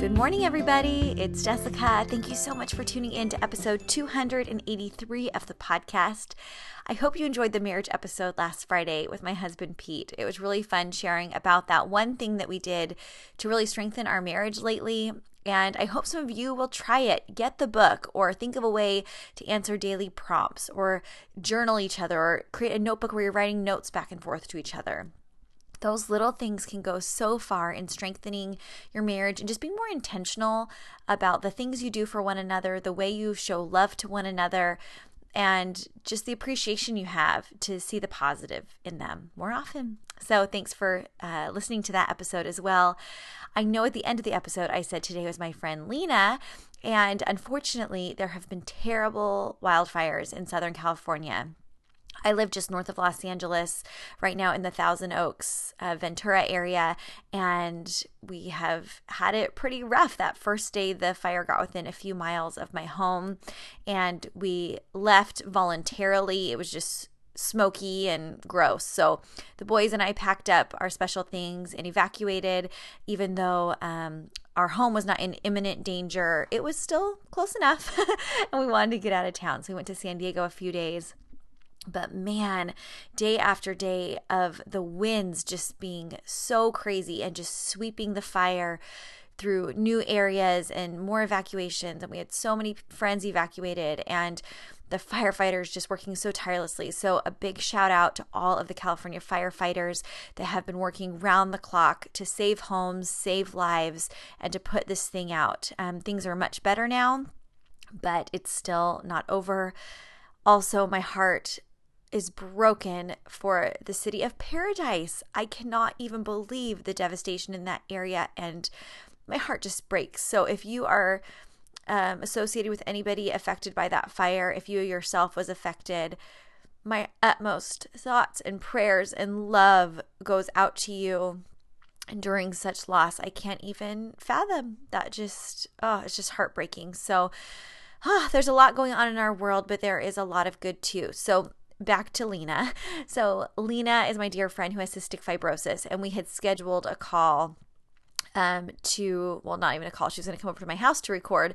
Good morning, everybody. It's Jessica. Thank you so much for tuning in to episode 283 of the podcast. I hope you enjoyed the marriage episode last Friday with my husband, Pete. It was really fun sharing about that one thing that we did to really strengthen our marriage lately. And I hope some of you will try it. Get the book or think of a way to answer daily prompts or journal each other or create a notebook where you're writing notes back and forth to each other those little things can go so far in strengthening your marriage and just being more intentional about the things you do for one another, the way you show love to one another, and just the appreciation you have to see the positive in them more often. So, thanks for uh, listening to that episode as well. I know at the end of the episode, I said today was my friend Lena, and unfortunately, there have been terrible wildfires in Southern California. I live just north of Los Angeles right now in the Thousand Oaks, uh, Ventura area, and we have had it pretty rough. That first day, the fire got within a few miles of my home, and we left voluntarily. It was just smoky and gross. So the boys and I packed up our special things and evacuated, even though um, our home was not in imminent danger. It was still close enough, and we wanted to get out of town. So we went to San Diego a few days but man, day after day of the winds just being so crazy and just sweeping the fire through new areas and more evacuations. And we had so many friends evacuated and the firefighters just working so tirelessly. So, a big shout out to all of the California firefighters that have been working round the clock to save homes, save lives, and to put this thing out. Um, things are much better now, but it's still not over. Also, my heart is broken for the city of Paradise. I cannot even believe the devastation in that area, and my heart just breaks. So, if you are um, associated with anybody affected by that fire, if you yourself was affected, my utmost thoughts and prayers and love goes out to you during such loss. I can't even fathom that. Just oh, it's just heartbreaking. So. Oh, there's a lot going on in our world, but there is a lot of good too. So back to Lena. So, Lena is my dear friend who has cystic fibrosis, and we had scheduled a call um, to, well, not even a call. She was going to come over to my house to record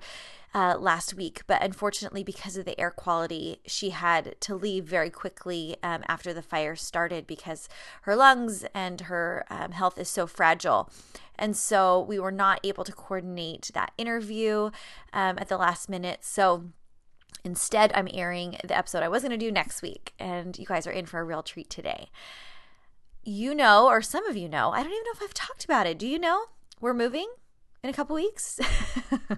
uh, last week. But unfortunately, because of the air quality, she had to leave very quickly um, after the fire started because her lungs and her um, health is so fragile. And so we were not able to coordinate that interview um, at the last minute. So, Instead, I'm airing the episode I was going to do next week, and you guys are in for a real treat today. You know, or some of you know, I don't even know if I've talked about it. Do you know? We're moving in a couple weeks.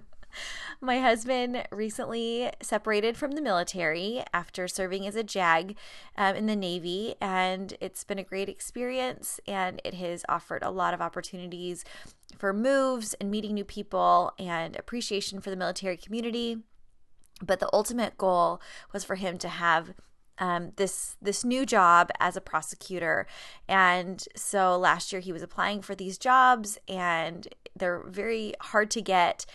My husband recently separated from the military after serving as a JAG um, in the Navy, and it's been a great experience. And it has offered a lot of opportunities for moves and meeting new people and appreciation for the military community. But the ultimate goal was for him to have um, this this new job as a prosecutor, and so last year he was applying for these jobs, and they're very hard to get.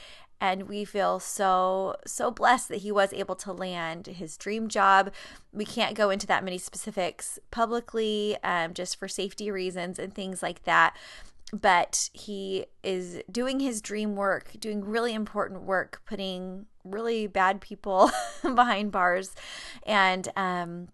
And we feel so so blessed that he was able to land his dream job. We can't go into that many specifics publicly, um, just for safety reasons and things like that but he is doing his dream work, doing really important work, putting really bad people behind bars. And um,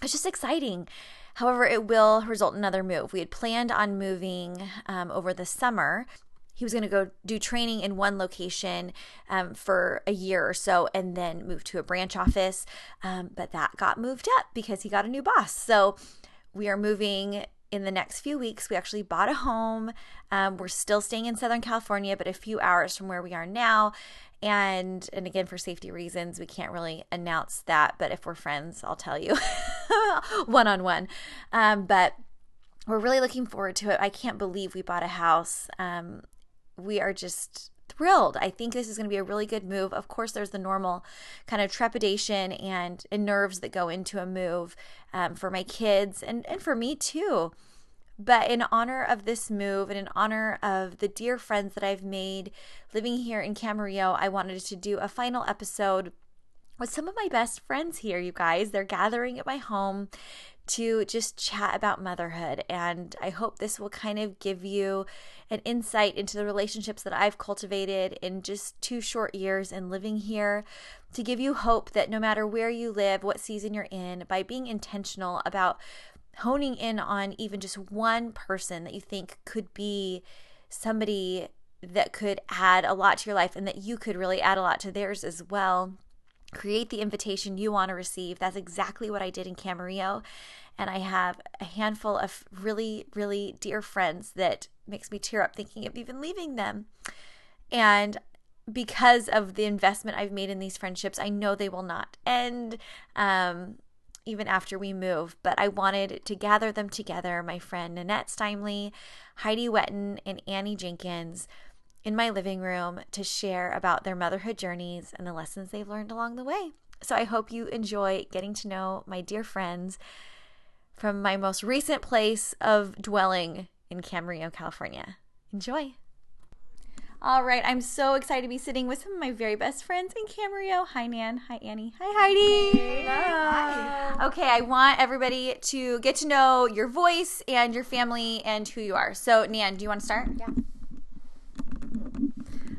it's just exciting. However, it will result in another move. We had planned on moving um, over the summer. He was going to go do training in one location um, for a year or so and then move to a branch office. Um, but that got moved up because he got a new boss. So we are moving in the next few weeks. We actually bought a home. Um, we're still staying in Southern California, but a few hours from where we are now. And and again, for safety reasons, we can't really announce that. But if we're friends, I'll tell you one on one. But we're really looking forward to it. I can't believe we bought a house. Um, we are just thrilled. I think this is going to be a really good move. Of course, there's the normal kind of trepidation and, and nerves that go into a move um, for my kids and, and for me too. But in honor of this move and in honor of the dear friends that I've made living here in Camarillo, I wanted to do a final episode with some of my best friends here, you guys. They're gathering at my home to just chat about motherhood. And I hope this will kind of give you an insight into the relationships that I've cultivated in just two short years in living here, to give you hope that no matter where you live, what season you're in, by being intentional about honing in on even just one person that you think could be somebody that could add a lot to your life and that you could really add a lot to theirs as well create the invitation you want to receive. That's exactly what I did in Camarillo. And I have a handful of really, really dear friends that makes me tear up thinking of even leaving them. And because of the investment I've made in these friendships, I know they will not end um, even after we move. But I wanted to gather them together my friend Nanette Steinley, Heidi Whetten, and Annie Jenkins in my living room to share about their motherhood journeys and the lessons they've learned along the way. So I hope you enjoy getting to know my dear friends from my most recent place of dwelling in Camarillo, California. Enjoy. All right, I'm so excited to be sitting with some of my very best friends in Camarillo. Hi, Nan. Hi, Annie. Hi, Heidi. Hey. Hi. Okay, I want everybody to get to know your voice and your family and who you are. So, Nan, do you want to start? Yeah.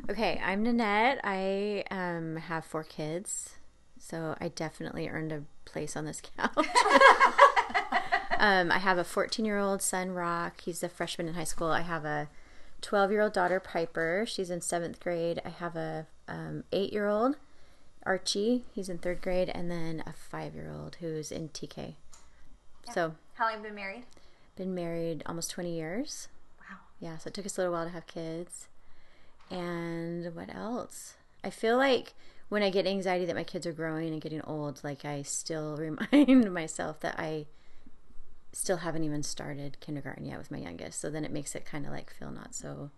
Okay, I'm Nanette. I um, have four kids, so I definitely earned a place on this couch. um, I have a 14 year old son, Rock. He's a freshman in high school. I have a 12 year old daughter, Piper. She's in seventh grade. I have a um, eight year old, Archie. He's in third grade, and then a five year old who's in TK. Yeah. So, how long have you been married? Been married almost 20 years. Wow. Yeah, so it took us a little while to have kids. And what else? I feel like when I get anxiety that my kids are growing and getting old, like I still remind myself that I still haven't even started kindergarten yet with my youngest. So then it makes it kind of like feel not so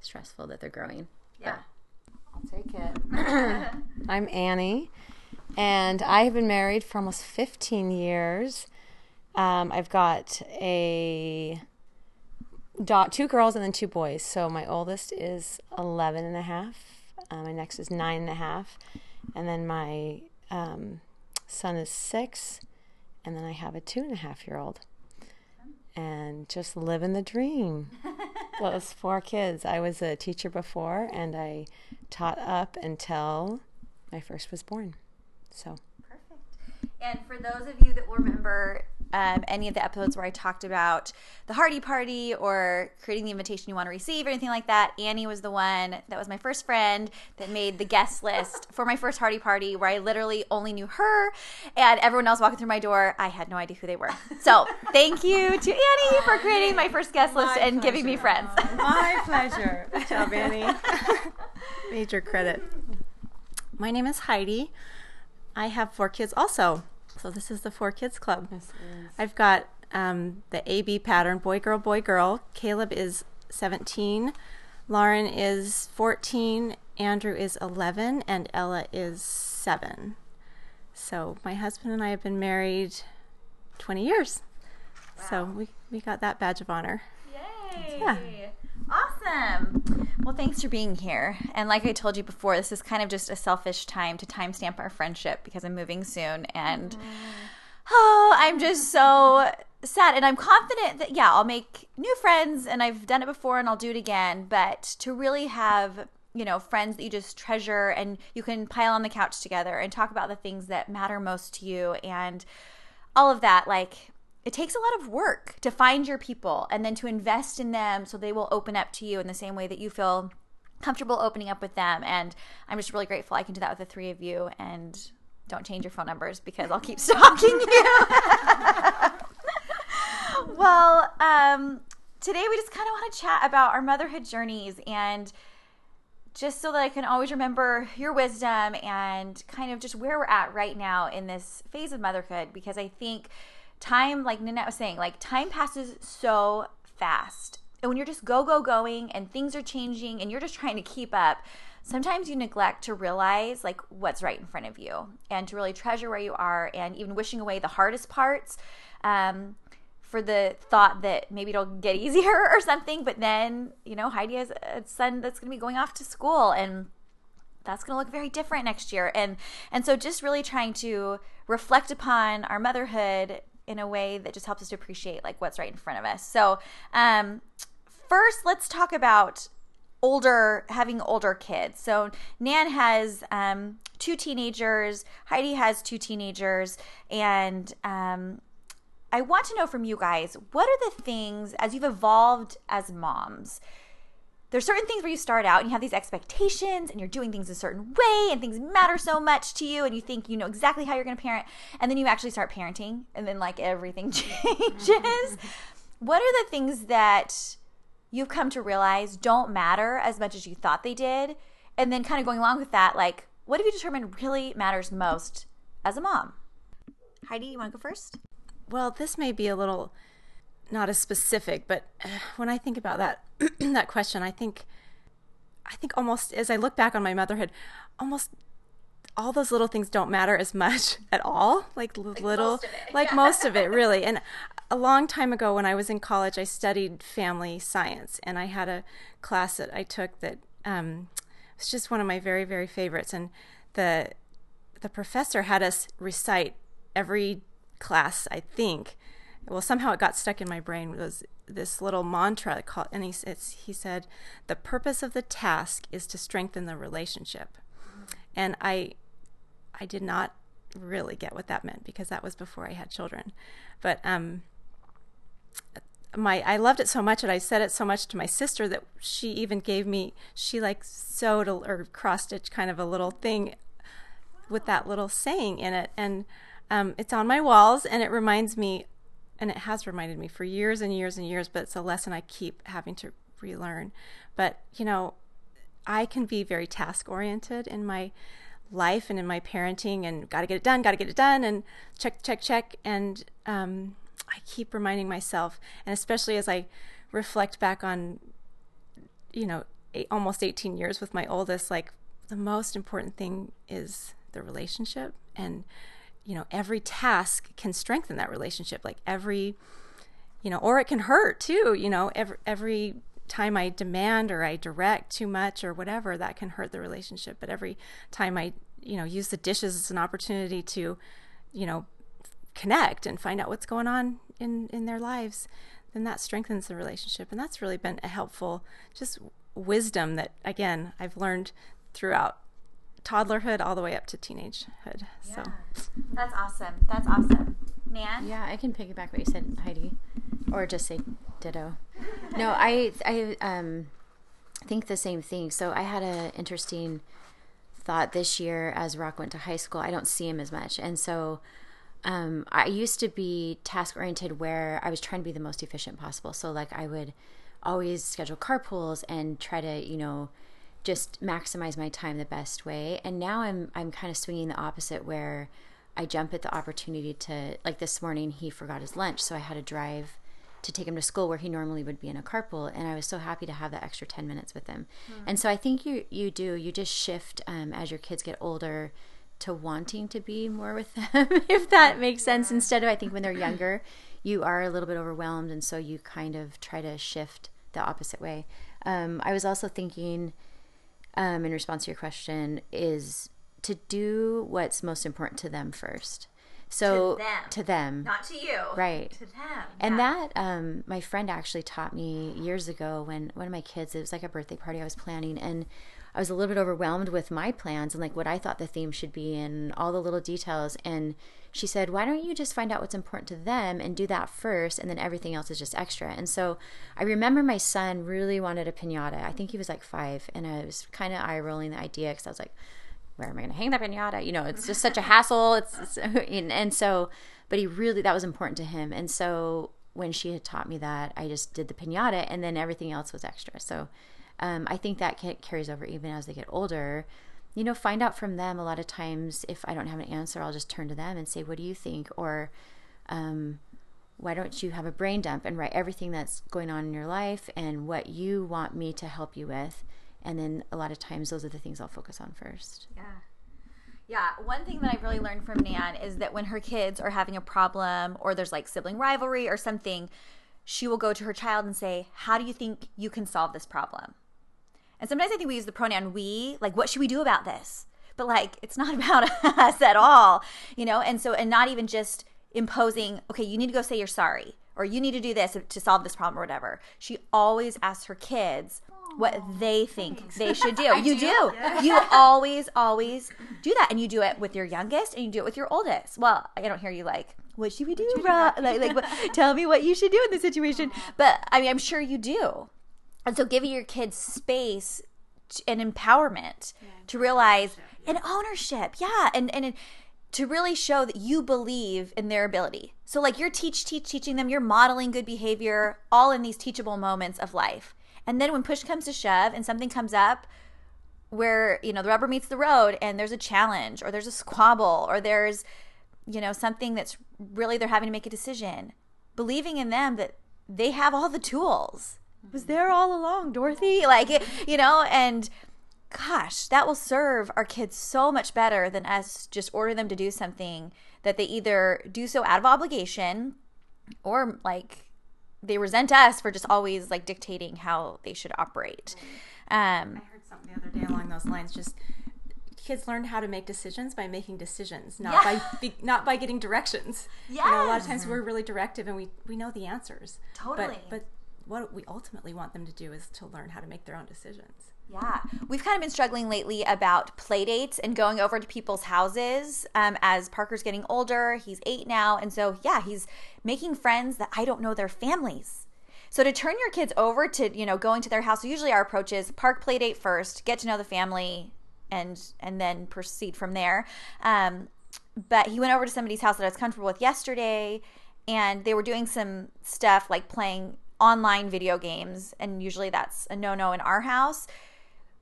stressful that they're growing. Yeah. But. I'll take it. I'm Annie, and I have been married for almost 15 years. Um, I've got a da- two girls and then two boys. So my oldest is 11 and a half. Uh, my next is nine and a half. And then my um, son is six. And then I have a two and a half year old. And just living the dream. Those four kids. I was a teacher before and I taught up until my first was born. So. Perfect. And for those of you that will remember um, any of the episodes where I talked about the Hardy Party or creating the invitation you want to receive or anything like that, Annie was the one that was my first friend that made the guest list for my first Hardy Party where I literally only knew her and everyone else walking through my door, I had no idea who they were. So thank you to Annie for creating my first guest list my and pleasure. giving me friends. my pleasure. Good job, Annie. Major credit. My name is Heidi. I have four kids also. So this is the Four Kids Club. Yes, I've got um, the AB pattern boy, girl, boy, girl. Caleb is 17. Lauren is 14. Andrew is 11. And Ella is 7. So my husband and I have been married 20 years. Wow. So we, we got that badge of honor. Yay! Yeah. Awesome. Well, thanks for being here. And like I told you before, this is kind of just a selfish time to timestamp our friendship because I'm moving soon and mm. oh, I'm just so sad and I'm confident that yeah, I'll make new friends and I've done it before and I'll do it again, but to really have you know, friends that you just treasure and you can pile on the couch together and talk about the things that matter most to you and all of that like it takes a lot of work to find your people and then to invest in them so they will open up to you in the same way that you feel comfortable opening up with them. And I'm just really grateful I can do that with the three of you. And don't change your phone numbers because I'll keep stalking you. well, um, today we just kind of want to chat about our motherhood journeys and just so that I can always remember your wisdom and kind of just where we're at right now in this phase of motherhood because I think time, like Nanette was saying, like time passes so fast. And when you're just go, go, going and things are changing and you're just trying to keep up, sometimes you neglect to realize like what's right in front of you and to really treasure where you are and even wishing away the hardest parts. Um, for the thought that maybe it'll get easier or something. But then, you know, Heidi has a son that's going to be going off to school and that's going to look very different next year. And and so just really trying to reflect upon our motherhood in a way that just helps us to appreciate like what's right in front of us. So, um first let's talk about older having older kids so nan has um, two teenagers heidi has two teenagers and um, I want to know from you guys what are the things as you've evolved as moms? There's certain things where you start out and you have these expectations and you're doing things a certain way and things matter so much to you and you think you know exactly how you're going to parent and then you actually start parenting and then like everything changes. what are the things that you've come to realize don't matter as much as you thought they did? And then kind of going along with that, like what have you determined really matters most as a mom? Heidi, you want to go first? well, this may be a little not as specific, but uh, when I think about that that question, I think I think almost as I look back on my motherhood, almost all those little things don't matter as much at all. Like, like little, most like yeah. most of it, really. And a long time ago, when I was in college, I studied family science, and I had a class that I took that um, was just one of my very, very favorites. And the the professor had us recite every class, I think. Well, somehow it got stuck in my brain. It was this little mantra called, and he, he said, "The purpose of the task is to strengthen the relationship." And I, I did not really get what that meant because that was before I had children. But um, my I loved it so much, and I said it so much to my sister that she even gave me she like sewed a, or cross stitched kind of a little thing with that little saying in it, and um, it's on my walls and it reminds me, and it has reminded me for years and years and years, but it's a lesson I keep having to relearn. But, you know, I can be very task oriented in my life and in my parenting and got to get it done, got to get it done, and check, check, check. And um, I keep reminding myself, and especially as I reflect back on, you know, eight, almost 18 years with my oldest, like the most important thing is the relationship and you know every task can strengthen that relationship. Like every you know or it can hurt too you know every every time i demand or i direct too much or whatever that can hurt the relationship. But every time i you know use the dishes as an opportunity to you know connect and find out what's going on in in their lives then that strengthens the relationship. And that's really been a helpful just wisdom that again i've learned throughout toddlerhood all the way up to teenagehood. Yeah. So that's awesome. That's awesome. Nan. Yeah, I can piggyback what you said, Heidi, or just say ditto. no, I I um think the same thing. So I had an interesting thought this year as Rock went to high school. I don't see him as much, and so. Um, I used to be task oriented where I was trying to be the most efficient possible. So, like, I would always schedule carpools and try to, you know, just maximize my time the best way. And now I'm I'm kind of swinging the opposite where I jump at the opportunity to like this morning he forgot his lunch, so I had to drive to take him to school where he normally would be in a carpool and I was so happy to have that extra 10 minutes with him. Mm. And so I think you you do you just shift um, as your kids get older to wanting to be more with them if that makes sense instead of I think when they're younger you are a little bit overwhelmed and so you kind of try to shift the opposite way. Um, I was also thinking um, in response to your question, is to do what's most important to them first. So to them, to them, not to you, right? To them, and that um, my friend actually taught me years ago when one of my kids. It was like a birthday party I was planning, and I was a little bit overwhelmed with my plans and like what I thought the theme should be and all the little details. And she said, Why don't you just find out what's important to them and do that first, and then everything else is just extra? And so I remember my son really wanted a pinata. I think he was like five, and I was kind of eye rolling the idea because I was like, Where am I going to hang that pinata? You know, it's just such a hassle. It's, it's and so, but he really, that was important to him. And so when she had taught me that, I just did the pinata, and then everything else was extra. So um, I think that carries over even as they get older you know, find out from them. A lot of times, if I don't have an answer, I'll just turn to them and say, "What do you think?" Or, um, why don't you have a brain dump and write everything that's going on in your life and what you want me to help you with? And then a lot of times those are the things I'll focus on first. Yeah. Yeah, one thing that I've really learned from Nan is that when her kids are having a problem or there's like sibling rivalry or something, she will go to her child and say, How do you think you can solve this problem? And sometimes I think we use the pronoun we, like, what should we do about this? But like, it's not about us at all, you know? And so, and not even just imposing, okay, you need to go say you're sorry or you need to do this to solve this problem or whatever. She always asks her kids what they think they should do. you do. do. You always, always do that. And you do it with your youngest and you do it with your oldest. Well, I don't hear you like, what should we do, Like, like what, tell me what you should do in this situation. But I mean, I'm sure you do. And so giving your kids space and empowerment yeah, to realize yeah. and ownership. Yeah. And, and, to really show that you believe in their ability. So like you're teach teach teaching them, you're modeling good behavior all in these teachable moments of life. And then when push comes to shove and something comes up where, you know, the rubber meets the road and there's a challenge or there's a squabble or there's, you know, something that's really they're having to make a decision, believing in them that they have all the tools. Was there all along, Dorothy. Like, you know, and gosh, that will serve our kids so much better than us just order them to do something that they either do so out of obligation or like they resent us for just always like dictating how they should operate. Um, I heard something the other day along those lines. Just kids learn how to make decisions by making decisions, not yeah. by not by getting directions. Yeah, you know, a lot of times we're really directive and we we know the answers. Totally. But, but what we ultimately want them to do is to learn how to make their own decisions. Yeah, we've kind of been struggling lately about play dates and going over to people's houses. Um, as Parker's getting older, he's eight now, and so yeah, he's making friends that I don't know their families. So to turn your kids over to you know going to their house, usually our approach is park play date first, get to know the family, and and then proceed from there. Um, but he went over to somebody's house that I was comfortable with yesterday, and they were doing some stuff like playing online video games, and usually that's a no no in our house.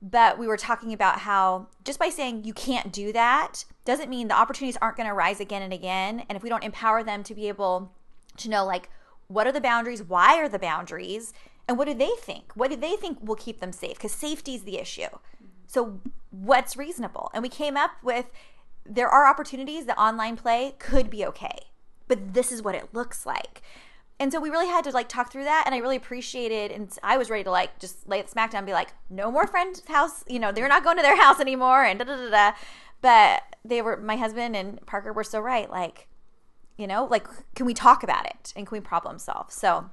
But we were talking about how just by saying you can't do that doesn't mean the opportunities aren't going to rise again and again. And if we don't empower them to be able to know like what are the boundaries why are the boundaries and what do they think? What do they think will keep them safe? Because safety is the issue. So what's reasonable? And we came up with there are opportunities that online play could be okay but this is what it looks like and so we really had to like talk through that and i really appreciated and i was ready to like just lay the smack down and be like no more friend's house you know they're not going to their house anymore and da da da da. But they were my husband and parker were so right like you know like can we talk about it and can we problem solve? So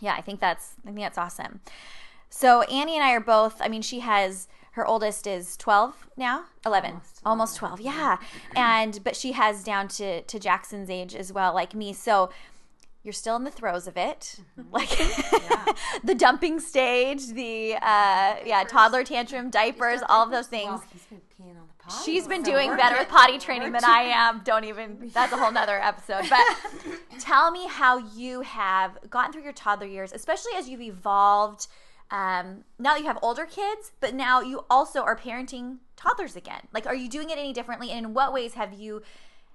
yeah i think that's i think that's awesome. So annie and i are both i mean she has her oldest is 12 now 11 almost, almost 12 yeah. And but she has down to to jackson's age as well like me. So you're still in the throes of it. Mm-hmm. like yeah. the dumping stage the uh yeah toddler tantrum diapers all of those things. Well, been peeing on the potty. she's been so doing better with potty training than i am. Don't even that's a whole nother episode. But tell me how you have gotten through your toddler years especially as you've evolved um, now that you have older kids but now you also are parenting toddlers again. Like are you doing it any differently? And in what ways have you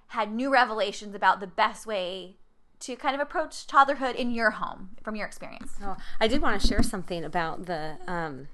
had new revelations about the best way to kind of approach toddlerhood in your home from your experience. Oh, I did want to share something about the um,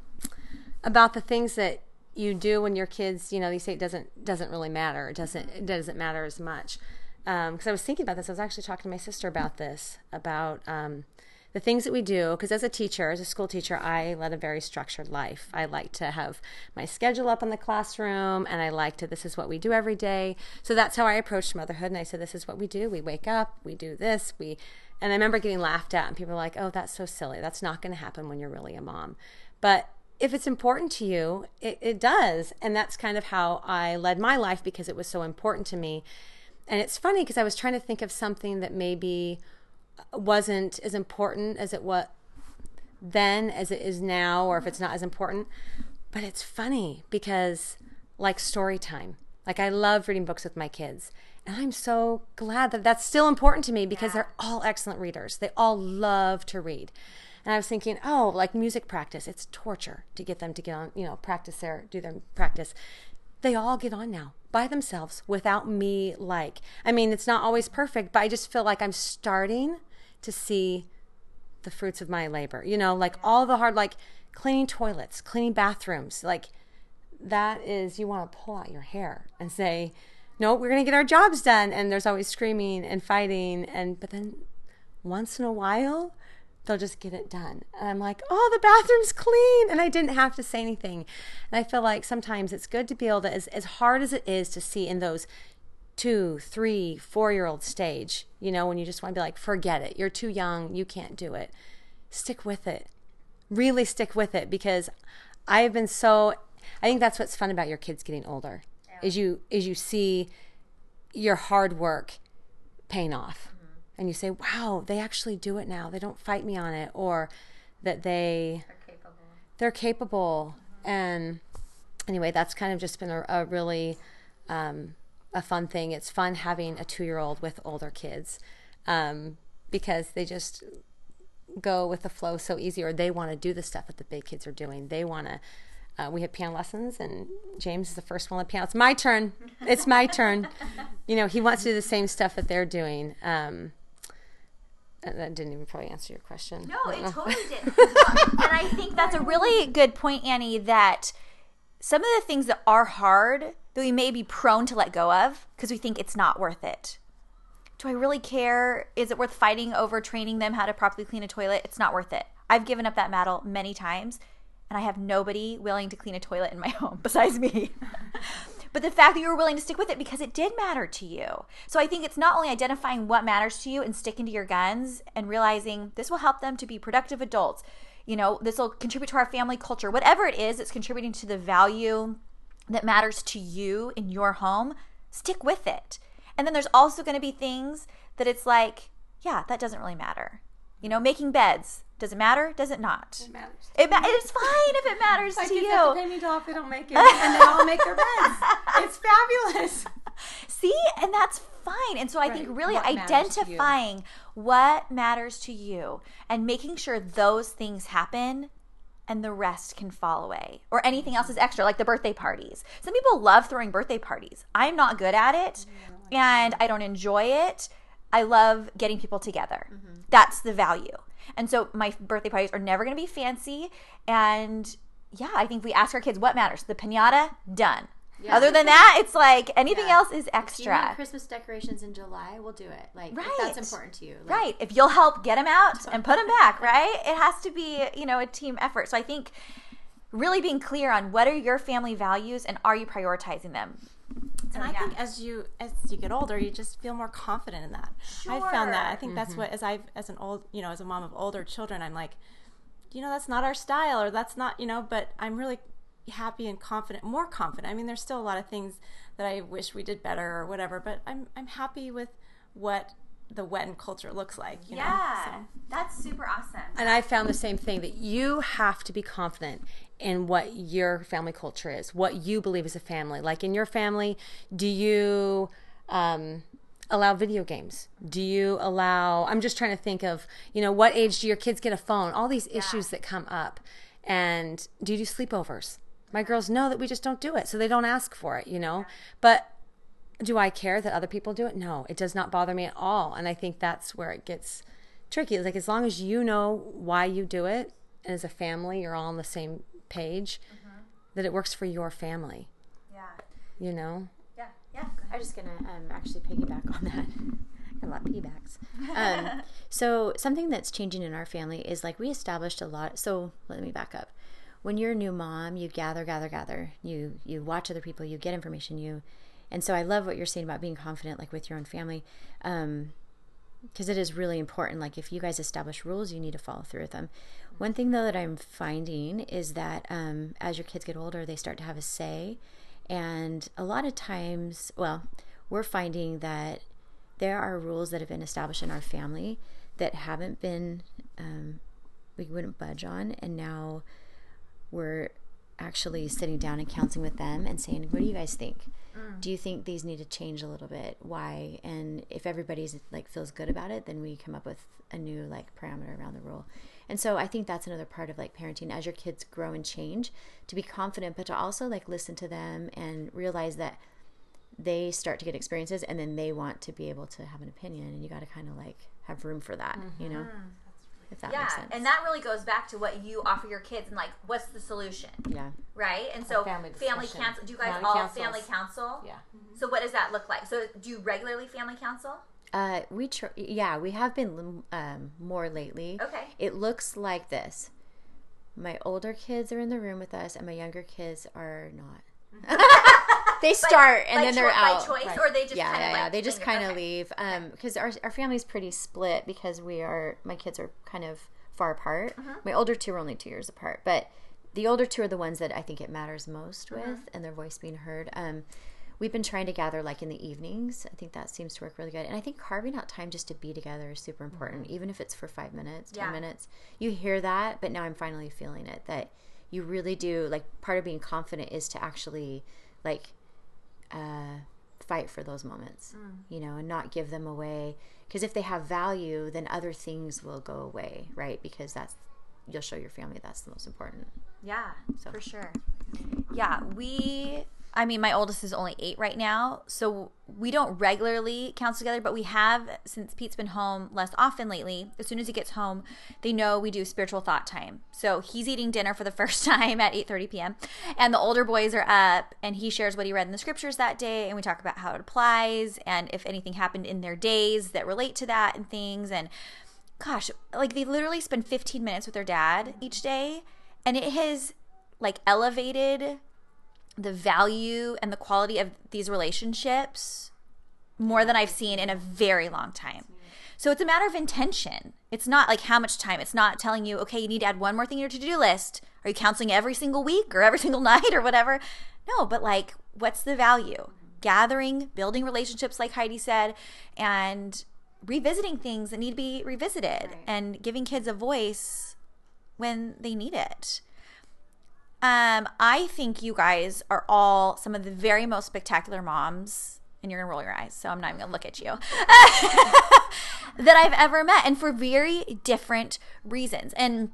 about the things that you do when your kids, you know, they say it doesn't doesn't really matter. It doesn't it doesn't matter as much. Because um, I was thinking about this. I was actually talking to my sister about this about um, the things that we do because as a teacher as a school teacher i led a very structured life. I like to have my schedule up in the classroom and i like to this is what we do every day. So that's how i approached motherhood and i said this is what we do. We wake up we do this we and i remember getting laughed at and people were like oh that's so silly. That's not going to happen when you're really a mom. But if it's important to you it, it does. And that's kind of how i led my life because it was so important to me. And it's funny because i was trying to think of something that maybe wasn't as important as it was then as it is now, or if it's not as important. But it's funny because, like story time, like I love reading books with my kids. And I'm so glad that that's still important to me because yeah. they're all excellent readers. They all love to read. And I was thinking, oh, like music practice, it's torture to get them to get on, you know, practice their, do their practice. They all get on now by themselves without me, like, I mean, it's not always perfect, but I just feel like I'm starting to see the fruits of my labor. You know, like all the hard, like cleaning toilets, cleaning bathrooms, like that is, you want to pull out your hair and say, no, we're going to get our jobs done. And there's always screaming and fighting. And, but then once in a while, they'll just get it done. And I'm like, oh, the bathroom's clean. And I didn't have to say anything. And I feel like sometimes it's good to be able to, as, as hard as it is to see in those two, three, four year old stage, you know, when you just want to be like, forget it. You're too young. You can't do it. Stick with it. Really stick with it because I have been so, I think that's what's fun about your kids getting older yeah. is you, is you see your hard work paying off. Mm-hmm. And you say, wow, they actually do it now. They don't fight me on it. Or that they, they're capable. They're capable. Mm-hmm. And anyway, that's kind of just been a, a really, um, a fun thing. It's fun having a two year old with older kids um, because they just go with the flow so easy, or they want to do the stuff that the big kids are doing. They want to. Uh, we have piano lessons, and James is the first one on piano. It's my turn. It's my turn. You know, he wants to do the same stuff that they're doing. Um, that didn't even probably answer your question. No, it totally did. and I think that's a really good point, Annie, that some of the things that are hard that we may be prone to let go of because we think it's not worth it. Do I really care? Is it worth fighting over training them how to properly clean a toilet? It's not worth it. I've given up that battle many times and I have nobody willing to clean a toilet in my home besides me. but the fact that you were willing to stick with it because it did matter to you. So I think it's not only identifying what matters to you and sticking to your guns and realizing this will help them to be productive adults you know, this will contribute to our family culture. Whatever it is, it's contributing to the value that matters to you in your home. Stick with it. And then there's also going to be things that it's like, yeah, that doesn't really matter. You know, making beds. Does it matter? Does it not? It matters. It ma- it's fine if it matters to you. Have to pay me off, they don't make it, and then I'll make their beds. It's fabulous. See, and that's fine. And so I right. think really what identifying what matters to you and making sure those things happen and the rest can fall away or anything else is extra like the birthday parties. Some people love throwing birthday parties. I'm not good at it and i don't enjoy it. I love getting people together. Mm-hmm. that's the value. And so my birthday parties are never going to be fancy. And yeah i think we ask our kids what matters the piñata done yeah. Other than that, it's like anything yeah. else is extra. Christmas decorations in July, we'll do it. Like right. that's important to you. Like, right. If you'll help get them out and put them back, right? It has to be, you know, a team effort. So I think really being clear on what are your family values and are you prioritizing them? So, and I yeah. think as you as you get older, you just feel more confident in that. Sure. I've found that. I think mm-hmm. that's what as I've as an old you know as a mom of older children, I'm like, you know, that's not our style or that's not you know. But I'm really happy and confident, more confident. I mean, there's still a lot of things that I wish we did better or whatever, but I'm I'm happy with what the Whetten culture looks like. yeah, so. that's super awesome. And I found the same thing that you have to be confident in what your family culture is, what you believe is a family. Like in your family, do you um, allow video games? Do you allow? I'm just trying to think of, you know, what age do your kids get a phone? All these issues yeah. that come up. And do you do sleepovers? My girls know that we just don't do it, so they don't ask for it, you know? But do I care that other people do it? No, it does not bother me at all. And I think that's where it gets tricky. Like as long as you know why you do it, and as a family, you're all on the same page, mm-hmm. that it works for your family. Yeah. You know? Yeah. Yeah. I'm just gonna um, actually piggyback on that. a lot of piggybacks. Um, so something that's changing in our family is like we established a lot. So let me back up when you're a new mom, you gather, gather, gather. You you watch other people, you get information, you and so I love what you're saying about being confident like with your own family. Um because it is really important. Like if you guys establish rules, you need to follow through with them. One thing though that I'm finding is that um, as your kids get older, they start to have a say, and a lot of times, well, we're finding that there are rules that have been established in our family that haven't been um, we wouldn't budge on, and now we're actually sitting down and counseling with them and saying, "What do you guys think? Mm. Do you think these need to change a little bit? Why?" And if everybody's like feels good about it, then we come up with a new like parameter around the rule. And so I think that's another part of like parenting as your kids grow and change, to be confident, but to also like listen to them and realize that they start to get experiences and then they want to be able to have an opinion and you got to kind of like have room for that, you know. If that yeah, makes sense. and that really goes back to what you offer your kids and like, what's the solution, yeah. right? And so family family discussion. council. Do you guys Family all councils. family council? Yeah. So what does that look like? So do you regularly family council? Uh, we tr- yeah, we have been um, more lately. Okay. It looks like this. My older kids are in the room with us, and my younger kids are not. they start and By then they're choi- out. by choice, Right. or they just yeah, kind yeah, of yeah. like They just kind of Okay. leave because our our family's pretty split because we are my kids are kind of far apart. Uh-huh. My older two are only two years apart, but the older two are the ones that I think it matters most Uh-huh. with, and their voice being heard. Um, we've been trying to gather like in the evenings. I think that seems to work really good, and I think carving out time just to be together is super important, even if it's for five minutes, ten Yeah. minutes. You hear that, but now I'm finally feeling it that you really do like part of being confident is to actually like uh, fight for those moments, you know, and not give them away. Because if they have value, then other things will go away, right? Because that's you'll show your family that's the most important. Yeah, So- for sure. Yeah, we. I mean, my oldest is only eight right now, so we don't regularly counsel together, but we have since Pete's been home less often lately. As soon as he gets home, they know we do spiritual thought time. So he's eating dinner for the first time at eight thirty p.m., and the older boys are up, and he shares what he read in the scriptures that day, and we talk about how it applies, and if anything happened in their days that relate to that, and things, and gosh, like they literally spend 15 minutes with their dad each day, and it has like elevated the value and the quality of these relationships more than I've seen in a very long time. So it's a matter of intention. It's not like how much time. It's not telling you, okay, you need to add one more thing to your to do list. Are you counseling every single week or every single night or whatever? No, but like, what's the value? Gathering, building relationships, like Heidi said, and revisiting things that need to be revisited and giving kids a voice when they need it. Um, I think you guys are all some of the very most spectacular moms, and you're gonna roll your eyes, so I'm not even gonna look at you. that I've ever met, and for very different reasons. And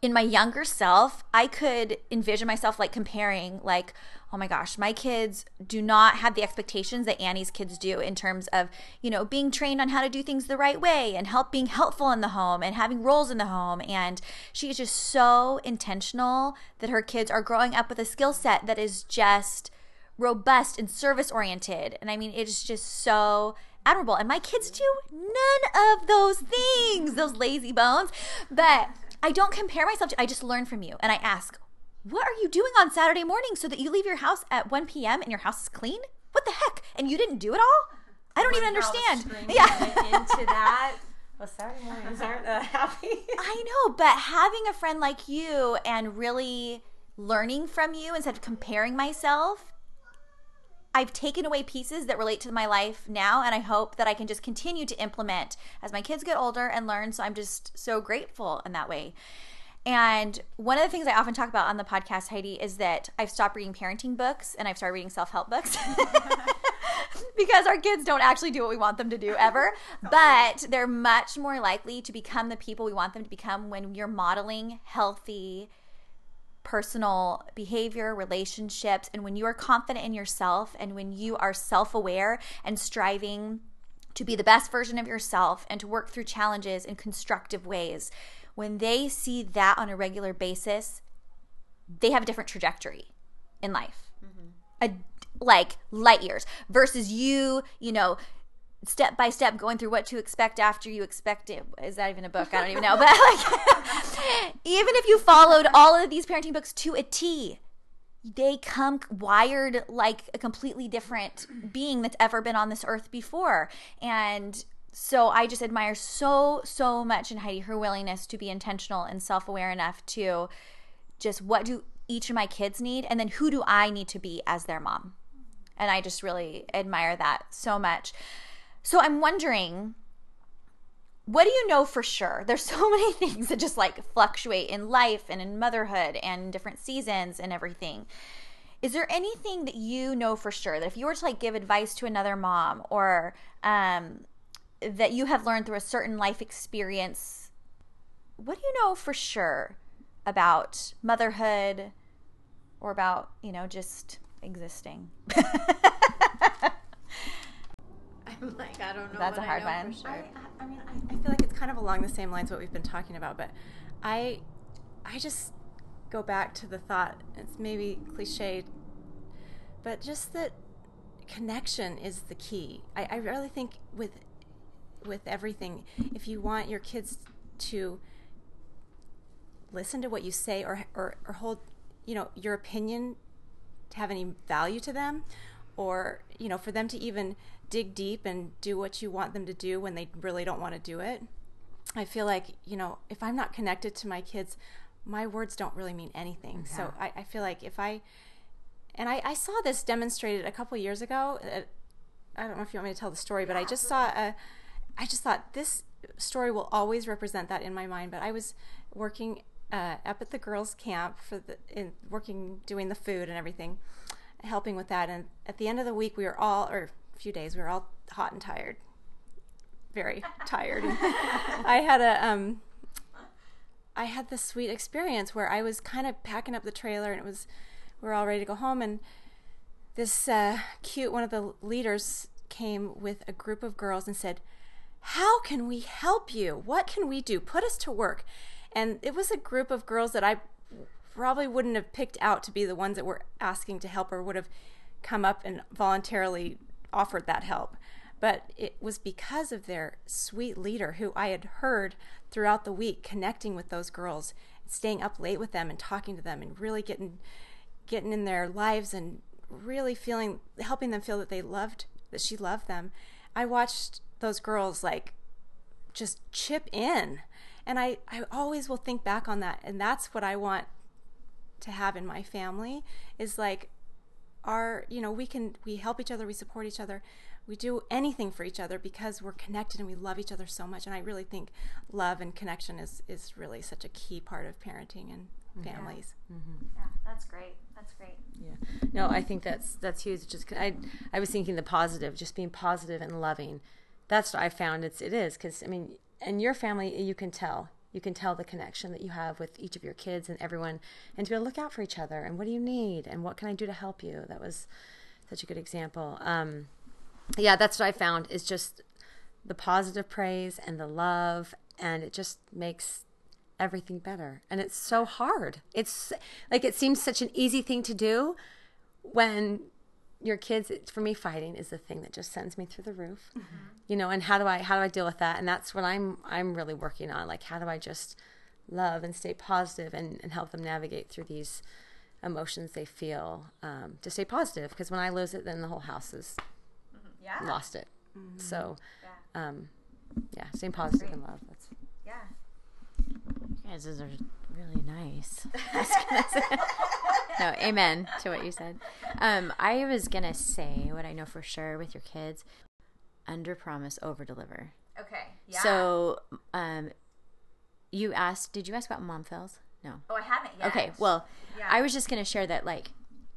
in my younger self, I could envision myself like comparing, like, oh my gosh, my kids do not have the expectations that Annie's kids do in terms of, you know, being trained on how to do things the right way and help being helpful in the home and having roles in the home. And she is just so intentional that her kids are growing up with a skill set that is just robust and service oriented. And I mean, it is just so admirable. And my kids do none of those things, those lazy bones. But I don't compare myself to, I just learn from you. And I ask, what are you doing on Saturday morning so that you leave your house at 1 p.m. and your house is clean? What the heck? And you didn't do it all? I don't even understand. Yeah. into that. Well, Saturday mornings aren't uh, happy. I know, but having a friend like you and really learning from you instead of comparing myself, I've taken away pieces that relate to my life now, and I hope that I can just continue to implement as my kids get older and learn. So I'm just so grateful in that way. And one of the things I often talk about on the podcast, Heidi, is that I've stopped reading parenting books and I've started reading self help books. because our kids don't actually do what we want them to do ever. But they're much more likely to become the people we want them to become when you're modeling healthy personal behavior, relationships, and when you are confident in yourself and when you are self aware and striving to be the best version of yourself and to work through challenges in constructive ways, when they see that on a regular basis, they have a different trajectory in life. Mm-hmm. A, like light years versus you, you know, step by step going through what to expect after you expect it. Is that even a book? I don't even know. But like, even if you followed all of these parenting books to a T, they come wired like a completely different being that's ever been on this earth before. And so I just admire so, so much in Heidi her willingness to be intentional and self aware enough to just what do each of my kids need and then who do I need to be as their mom. And I just really admire that so much. So I'm wondering, what do you know for sure? There's so many things that just like fluctuate in life and in motherhood and different seasons and everything. Is there anything that you know for sure that if you were to like give advice to another mom or um, that you have learned through a certain life experience, what do you know for sure about motherhood or about, you know, just existing? I I'm like, I don't know. That's what a hard I know one. For sure. I, I- I mean, I, I feel like it's kind of along the same lines what we've been talking about, but I, I just go back to the thought. It's maybe cliche, but just that connection is the key. I, I really think with, with everything, if you want your kids to listen to what you say or, or, or hold, you know, your opinion to have any value to them or you know for them to even dig deep and do what you want them to do when they really don't want to do it. I feel like you know if i'm not connected to my kids my words don't really mean anything. So I, I feel like if i and I, I saw this demonstrated a couple years ago uh, i don't know if you want me to tell the story but i just saw a i just thought this story will always represent that in my mind but i was working uh, up at the girls camp for the in working doing the food and everything helping with that and at the end of the week we were all or few days we were all hot and tired. Very tired. I had a um i had this sweet experience where i was kind of packing up the trailer and it was we were all ready to go home. And this uh, cute one of the leaders came with a group of girls and said how can we help you? What can we do? Put us to work. And it was a group of girls that i probably wouldn't have picked out to be the ones that were asking to help or would have come up and voluntarily offered that help. But it was because of their sweet leader who I had heard throughout the week connecting with those girls, staying up late with them and talking to them and really getting getting in their lives and really feeling helping them feel that they loved that she loved them. I watched those girls like just chip in. And I, I always will think back on that. And that's what I want to have in my family is like our you know we can we help each other we support each other we do anything for each other because we're connected and we love each other so much and i really think love and connection is is really such a key part of parenting and mm-hmm. families mm-hmm. Yeah, that's great. That's great. Yeah. No, I think that's that's huge. Just I I was thinking the positive, just being positive and loving. That's what I found. It's it is because I mean, in your family, you can tell. You can tell the connection that you have with each of your kids and everyone, and to be able to look out for each other. And what do you need? And what can I do to help you? That was such a good example. Um, yeah, that's what I found. Is just the positive praise and the love, and it just makes everything better. And it's so hard. It's like it seems such an easy thing to do when your kids for me fighting is the thing that just sends me through the roof. You know, and how do I how do I deal with that? And that's what I'm I'm really working on. Like how do I just love and stay positive and, and help them navigate through these emotions they feel um, to stay positive because when I lose it then the whole house is Yeah. lost it. So Yeah. um, yeah, staying positive and love. That's Yeah. You guys, are really nice. I was gonna say- no, amen to what you said. Um, I was gonna say what I know for sure with your kids: under promise, over deliver. Okay. Yeah. So, um, you asked? Did you ask about mom fails? No. Oh, I haven't yet. Okay. Well, Yeah. I was just gonna share that like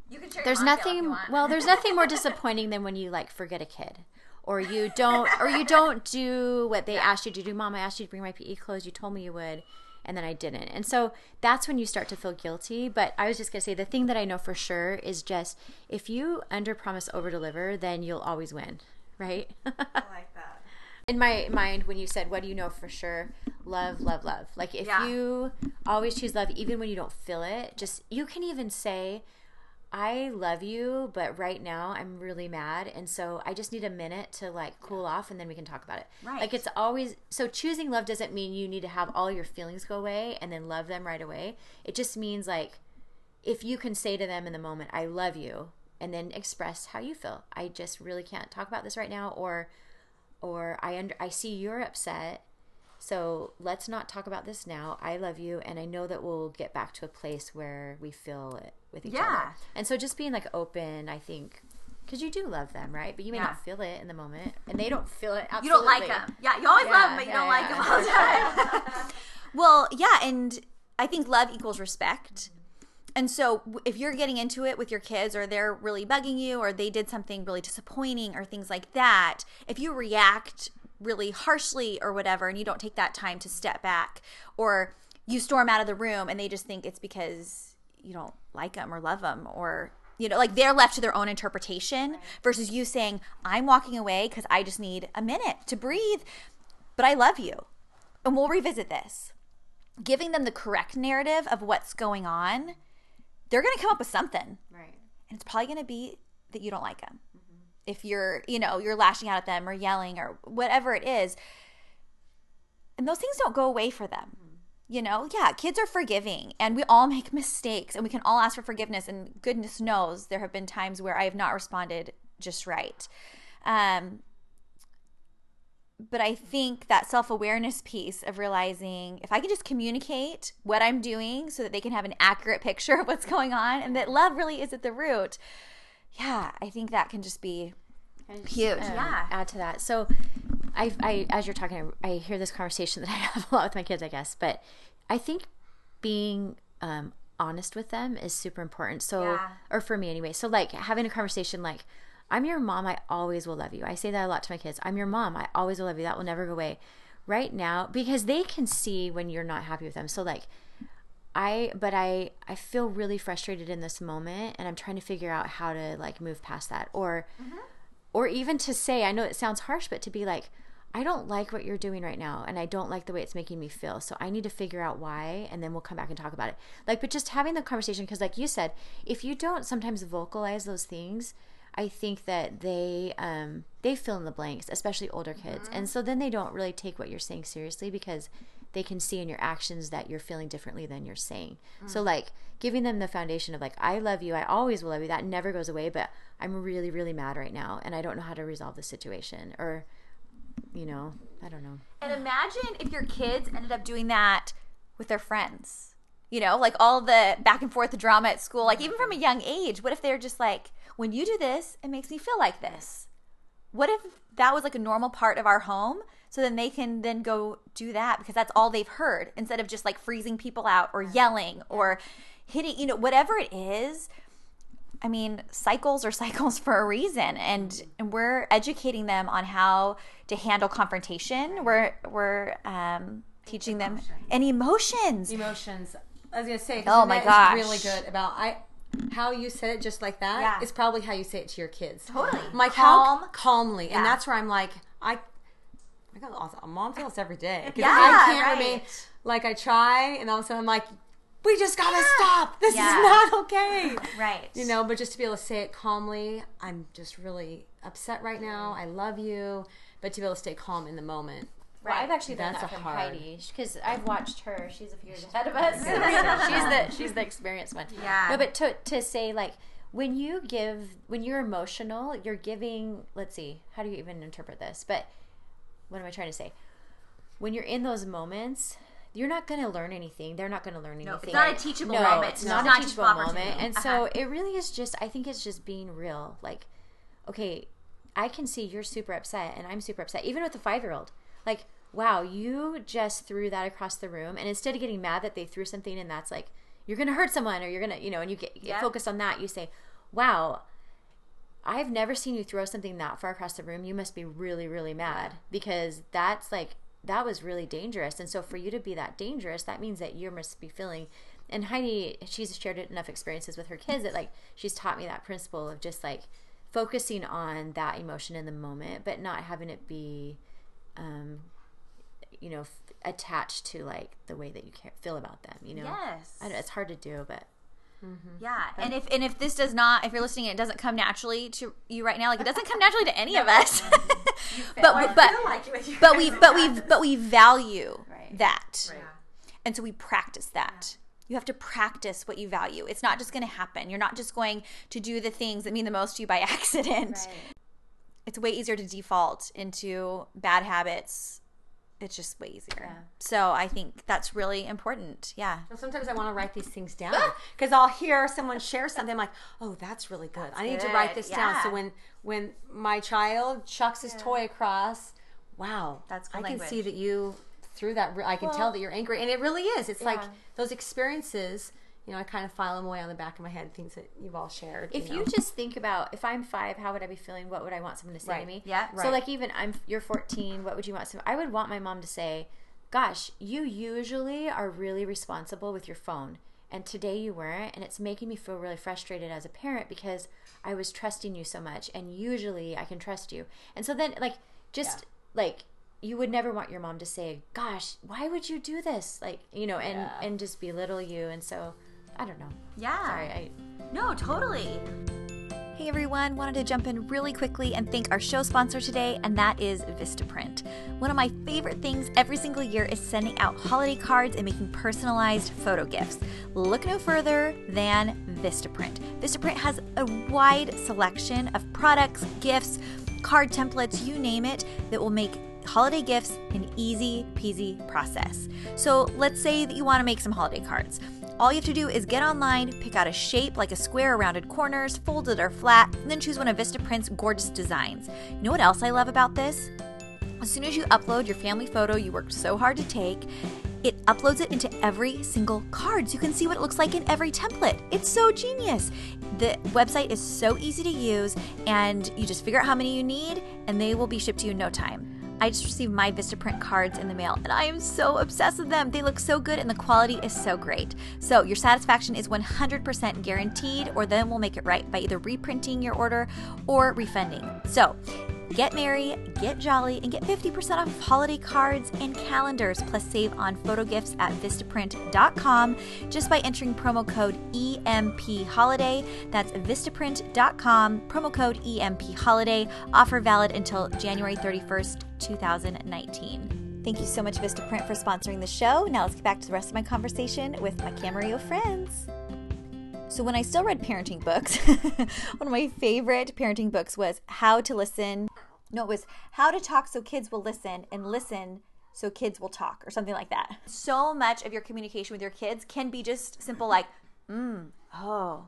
you can share. there's your mom fail if nothing well there's nothing more disappointing than when you like forget a kid or you don't or you don't do what they asked you to do mom i asked you to bring my pe clothes you told me you would and then i didn't. And so that's when you start to feel guilty. But i was just going to say the thing that i know for sure is just if you under promise over deliver then you'll always win right? I like that. In my mind when you said what do you know for sure? Love love love. Like if Yeah. you always choose love even when you don't feel it just you can even say i love you but right now i'm really mad and so i just need a minute to like cool off and then we can talk about it Right. like it's always so choosing love doesn't mean you need to have all your feelings go away and then love them right away it just means like if you can say to them in the moment i love you and then express how you feel i just really can't talk about this right now or or I under I see you're upset. So let's not talk about this now. I love you and I know that we'll get back to a place where we feel it with each other. Yeah. other. And so just being like open, I think cuz you do love them, right? But you may Yeah. not feel it in the moment and they don't feel it absolutely. You don't like them. Yeah, you always Yeah, love them, but you don't like them all the time. Well, yeah, and I think love equals respect. And so if you're getting into it with your kids or they're really bugging you or they did something really disappointing or things like that, if you react really harshly or whatever and you don't take that time to step back or you storm out of the room and they just think it's because you don't like them or love them or You know, like they're left to their own interpretation versus you saying, I'm walking away because I just need a minute to breathe, but I love you. And we'll revisit this. Giving them the correct narrative of what's going on, they're going to come up with something. Right. And it's probably going to be that you don't like them. If you're, you know, you're lashing out at them or yelling or whatever it is. And those things don't go away for them. You know, yeah, kids are forgiving and we all make mistakes and we can all ask for forgiveness. And goodness knows there have been times where I have not responded just right. Um, but I think that self awareness piece of realizing if I can just communicate what I'm doing so that they can have an accurate picture of what's going on and that love really is at the root, yeah, I think that can just be huge. um, yeah. add to that. So, I, I, as you're talking, I, I hear this conversation that I have a lot with my kids, I guess. But I think being um, honest with them is super important. So, Yeah. or for me anyway. So, like having a conversation like, "I'm your mom. I always will love you." I say that a lot to my kids. "I'm your mom. I always will love you. That will never go away." Right now, because they can see when you're not happy with them. So, like, I but I I feel really frustrated in this moment and I'm trying to figure out how to like move past that. Or or even to say I know it sounds harsh but to be like I don't like what you're doing right now and I don't like the way it's making me feel so I need to figure out why and then we'll come back and talk about it. Like but just having the conversation because like you said if you don't sometimes vocalize those things I think that they um, they fill in the blanks, especially older kids, and so then they don't really take what you're saying seriously because they can see in your actions that you're feeling differently than you're saying. So mm. like giving them the foundation of like I love you, I always will love you. That never goes away, but I'm really really mad right now, and I don't know how to resolve the situation, or you know, I don't know. And imagine if your kids ended up doing that with their friends. You know, like all the back and forth drama at school, like even from a young age. What if they're just like, when you do this, it makes me feel like this? What if that was like a normal part of our home? So then they can then go do that because that's all they've heard instead of just like freezing people out or yelling or hitting, you know, whatever it is. I mean, cycles are cycles for a reason, and and we're educating them on how to handle confrontation. We're we're um, teaching them and emotions. emotions. I was gonna say. Oh my gosh. really good about I. How you said it, just like that, Yeah. is probably how you say it to your kids. Totally. I'm like Calm. how calmly, Yeah. and that's where I'm like I. I got lost. Mom feels every day. Yeah, I can't right. remain like I try, and all of a sudden I'm like, we just gotta stop. This Yeah. is not okay. Right. You know, but just to be able to say it calmly, I'm just really upset right now. I love you, but to be able to stay calm in the moment. Well, I've actually learned that from hard- Heidi because I've watched her. She's a few years ahead of us. she's the she's the experienced one. Yeah. No, but to to say like when you give when you're emotional, you're giving. Let's see, how do you even interpret this? But what am I trying to say? When you're in those moments. You're not going to learn anything. They're not going to learn anything. No, it's not a teachable no, moment. It's It's not, not a a teachable teachable moment. And Uh-huh. so it really is just. I think it's just being real. Like, okay, I can see you're super upset and I'm super upset, even with the five year old. Like, wow, you just threw that across the room. And instead of getting mad that they threw something and that's like, you're going to hurt someone or you're going to, you know, and you get, get Yep. focused on that, you say, wow, I've never seen you throw something that far across the room. You must be really, really mad because that's like, that was really dangerous. And so for you to be that dangerous, that means that you must be feeling. And Heidi, she's shared enough experiences with her kids that like she's taught me that principle of just like focusing on that emotion in the moment, but not having it be, um, you know, f- attached to like the way that you care, feel about them. You know, Yes. I don't, it's hard to do, but Yeah, and if and if this does not, if you're listening, and it doesn't come naturally to you right now. Like it doesn't come naturally to any of us. but but but we but we but we value that, and so we practice that. You have to practice what you value. It's not just going to happen. You're not just going to do the things that mean the most to you by accident. It's way easier to default into bad habits. It's just way easier. So I think that's really important. Yeah. So sometimes I want to write these things down ah! because I'll hear someone share something I'm like, "Oh, that's really good. I need to write good. this down." So when when my child chucks his toy across, wow, That's good I can see that you threw that. I can tell that you're angry, and it really is. It's like those experiences. You know, I kind of file them away on the back of my head, things that you've all shared. if know. you just think about if I'm five, how would I be feeling? What would I want someone to say Right. to me? Yeah. So like even I'm you're 14. What would you want? Some, I would want my mom to say, "Gosh, you usually are really responsible with your phone, and today you weren't and it's making me feel really frustrated as a parent because I was trusting you so much and usually I can trust you. And so then like just like you would never want your mom to say, "Gosh, why would you do this?" Like, you know, and and just belittle you and so I don't know. Yeah. Sorry, I No, totally. Hey everyone, wanted to jump in really quickly and thank our show sponsor today, and that is Vistaprint. One of my favorite things every single year is sending out holiday cards and making personalized photo gifts. Look no further than Vistaprint. Vistaprint has a wide selection of products, gifts, card templates, you name it, that will make holiday gifts an easy peasy process. So let's say that you want to make some holiday cards. All you have to do is get online, pick out a shape like a square, rounded corners, folded or flat, and then choose one of Vistaprint's gorgeous designs. You know what else I love about this? As soon as you upload your family photo you worked so hard to take, it uploads it into every single card so you can see what it looks like in every template. It's so genius. The website is so easy to use, and you just figure out how many you need, and they will be shipped to you in no time. I just received my Vistaprint cards in the mail and I am so obsessed with them. They look so good and the quality is so great. So, your satisfaction is 100% guaranteed, or then we'll make it right by either reprinting your order or refunding. So, Get merry, get jolly, and get 50% off holiday cards and calendars, plus save on photo gifts at Vistaprint.com just by entering promo code EMP Holiday. That's Vistaprint.com, promo code EMP Holiday. Offer valid until January 31st, 2019. Thank you so much, Vistaprint, for sponsoring the show. Now let's get back to the rest of my conversation with my Camarillo friends. So when I still read parenting books, one of my favorite parenting books was How to Listen. No, it was How to Talk So Kids Will Listen and Listen So Kids Will Talk or something like that. So much of your communication with your kids can be just simple like, mm, oh,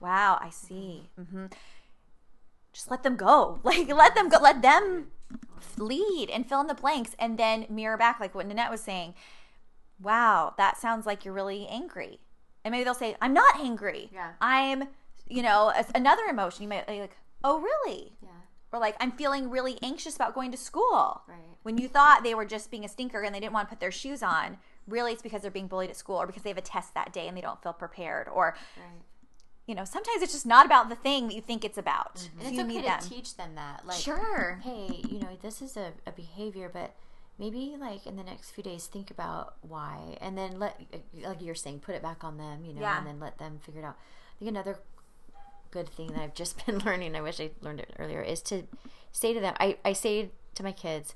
wow, I see. Mm-hmm. Just let them go. Like let them go. Let them lead and fill in the blanks and then mirror back like what Nanette was saying. Wow, that sounds like you're really angry and maybe they'll say i'm not angry Yeah. i'm you know a- another emotion you might be like oh really yeah. or like i'm feeling really anxious about going to school Right. when you thought they were just being a stinker and they didn't want to put their shoes on really it's because they're being bullied at school or because they have a test that day and they don't feel prepared or Right. you know sometimes it's just not about the thing that you think it's about mm-hmm. So And it's you okay need to them. teach them that. Like sure hey, you know, this is a, a behavior, but maybe like in the next few days, think about why, and then let, like you're saying, put it back on them, you know, Yeah. and then let them figure it out. I think another good thing that I've just been learning, I wish I learned it earlier, is to say to them, I, I say to my kids,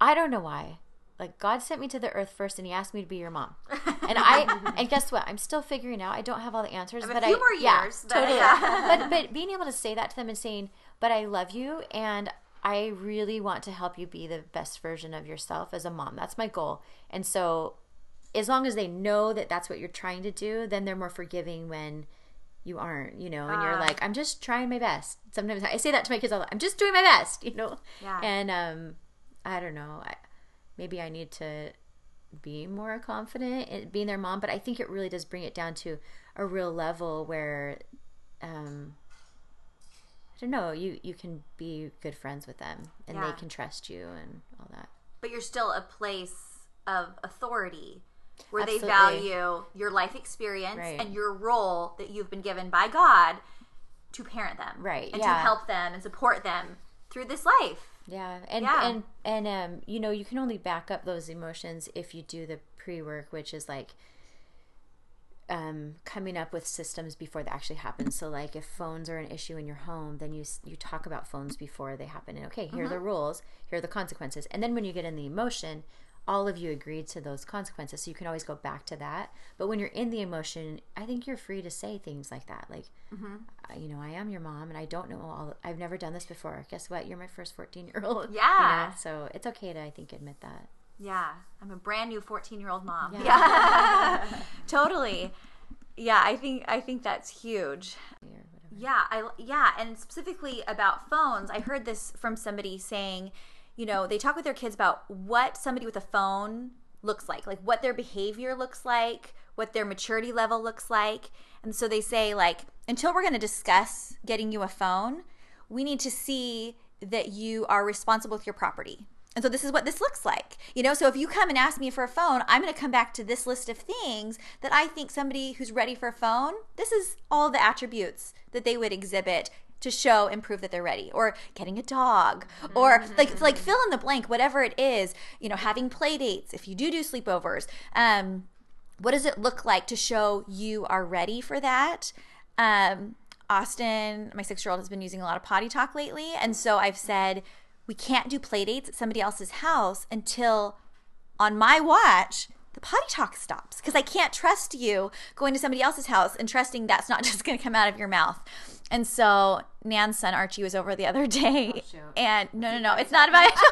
I don't know why. Like God sent me to the earth first, and He asked me to be your mom, and I and guess what? I'm still figuring out. I don't have all the answers, but few I more yeah, years, but totally. yeah. but but being able to say that to them and saying, "But I love you, and I really want to help you be the best version of yourself as a mom. That's my goal." And so, as long as they know that that's what you're trying to do, then they're more forgiving when you aren't, you know, and you're Ah. like, I'm just trying my best. Sometimes I say that to my kids all the. I'm just doing my best, you know. Yeah. And um, I don't know. I, maybe I need to be more confident in being their mom, but I think it really does bring it down to a real level where, um, I don't know, you you can be good friends with them and Yeah. they can trust you and all that. but you're still a place of authority where Absolutely. they value your life experience Right. and your role that you've been given by God to parent them. Right, And yeah. to help them and support them through this life. Yeah, and Yeah. and and um, you know, you can only back up those emotions if you do the pre work, which is like um, coming up with systems before that actually happens. So, like, if phones are an issue in your home, then you you talk about phones before they happen. And okay, here are the rules, here are the consequences. And then when you get in the emotion, all of you agreed to those consequences, so you can always go back to that. But when you're in the emotion, I think you're free to say things like that, like, I- you know, I am your mom, and I don't know all. I've never done this before. Guess what? You're my first 14 year old. Yeah. so it's okay to, I think, admit that. Yeah. I'm a brand new 14 year old mom. Yeah. Yeah. totally. Yeah, I think I think that's huge. Yeah, I yeah, and specifically about phones, I heard this from somebody saying, you know, they talk with their kids about what somebody with a phone looks like, like what their behavior looks like, what their maturity level looks like. And so they say like until we're going to discuss getting you a phone, we need to see that you are responsible with your property And so this is what this looks like. You know, so if you come and ask me for a phone, I'm going to come back to this list of things that I think somebody who's ready for a phone, this is all the attributes that they would exhibit to show and prove that they're ready or getting a dog or like like fill in the blank whatever it is you know having play dates if you do do sleepovers um what does it look like to show you are ready for that um austin my six year old has been using a lot of potty talk lately and so i've said we can't do play dates at somebody else's house until on my watch the potty talk stops because I can't trust you going to somebody else's house and trusting that's not just going to come out of your mouth. And so Nan's son Archie was over the other day, and no, no, no, it's not about.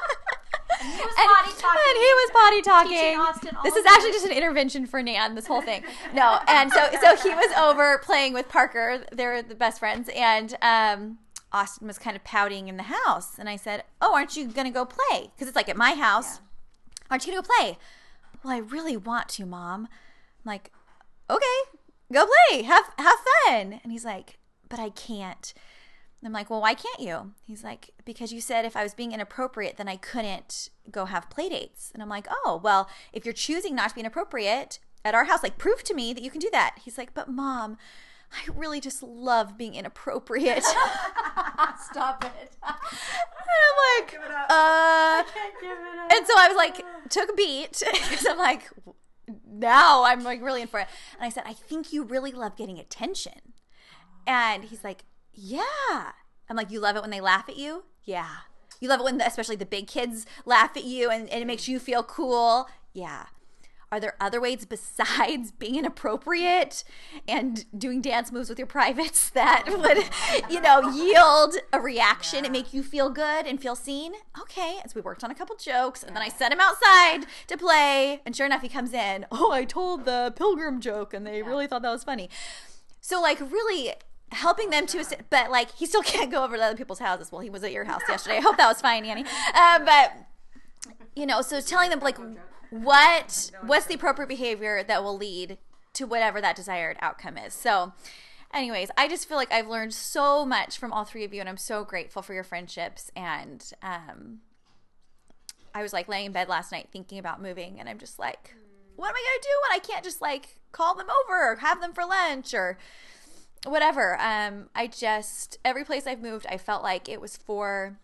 He was and, potty talking. and he was potty talking. Teaching Austin all This is actually just an intervention for Nan. This whole thing, no. And so, so he was over playing with Parker. They're the best friends, and um, Austin was kind of pouting in the house. And I said, "Oh, aren't you gonna go play? Because it's like at my house. Aren't you gonna go play?" Well, I really want to, Mom. I'm like, okay, go play, have have fun. And he's like, but I can't. I'm like, well, why can't you? He's like, because you said if I was being inappropriate, then I couldn't go have play dates. And I'm like, oh, well, if you're choosing not to be inappropriate at our house, like prove to me that you can do that. He's like, but mom, I really just love being inappropriate. Stop it. And I'm like, uh, give it up. and so I was like, took a beat because I'm like, now I'm like really in for it. And I said, I think you really love getting attention. And he's like, yeah. I'm like, you love it when they laugh at you? Yeah. You love it when, the, especially the big kids laugh at you and, and it makes you feel cool? Yeah. Are there other ways besides being inappropriate and doing dance moves with your privates that would, you know, yield a reaction and make you feel good and feel seen? Okay. And so we worked on a couple jokes and then I sent him outside to play. And sure enough, he comes in. Oh, I told the pilgrim joke and they really thought that was funny. So, like, really helping them to, but like, he still can't go over to other people's houses. Well, he was at your house yesterday. I hope that was fine, Annie. Um, but, you know, so telling them, like, what what's the appropriate behavior that will lead to whatever that desired outcome is. So, anyways, I just feel like I've learned so much from all three of you, and I'm so grateful for your friendships. And um, I was like laying in bed last night thinking about moving, and I'm just like, what am I gonna do when I can't just like call them over or have them for lunch or whatever. Um, I just every place I've moved, I felt like it was for